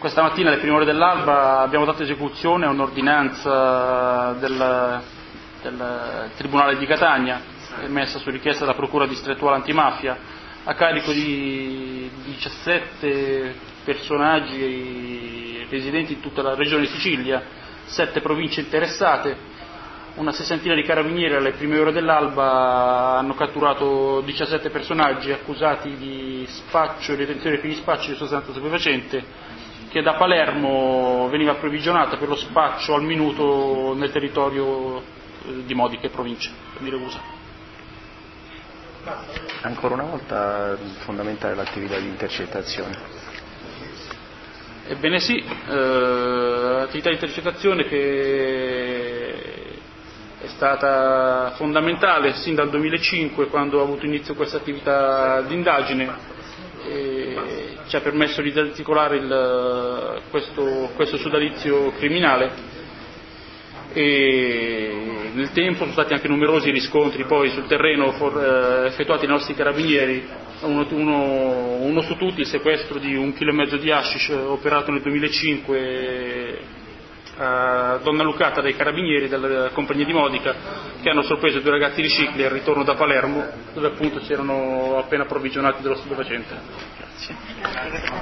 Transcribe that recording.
questa mattina alle prime ore dell'alba abbiamo dato esecuzione a un'ordinanza del, del Tribunale di Catania, emessa su richiesta della Procura distrettuale antimafia, a carico di 17 personaggi residenti in tutta la regione Sicilia, sette province interessate, una sessantina di carabinieri alle prime ore dell'alba hanno catturato 17 personaggi accusati di spaccio e detenzione per gli spacci di sostanza stupefacente che da Palermo veniva approvvigionata per lo spaccio al minuto nel territorio eh, di Modica e provincia, per dire USA. Ancora una volta fondamentale l'attività di intercettazione. Ebbene sì, eh, l'attività di intercettazione che è stata fondamentale sin dal 2005 quando ha avuto inizio questa attività di indagine e ci ha permesso di articolare il, questo, questo sodalizio criminale. E nel tempo sono stati anche numerosi riscontri poi sul terreno for, eh, effettuati dai nostri carabinieri, uno, uno, uno, su tutti il sequestro di un chilo e mezzo di hashish operato nel 2005 a Donna Lucata dai carabinieri della compagnia di Modica che hanno sorpreso due ragazzi di cicli al ritorno da Palermo dove appunto si erano appena approvvigionati dello stupefacente. Grazie.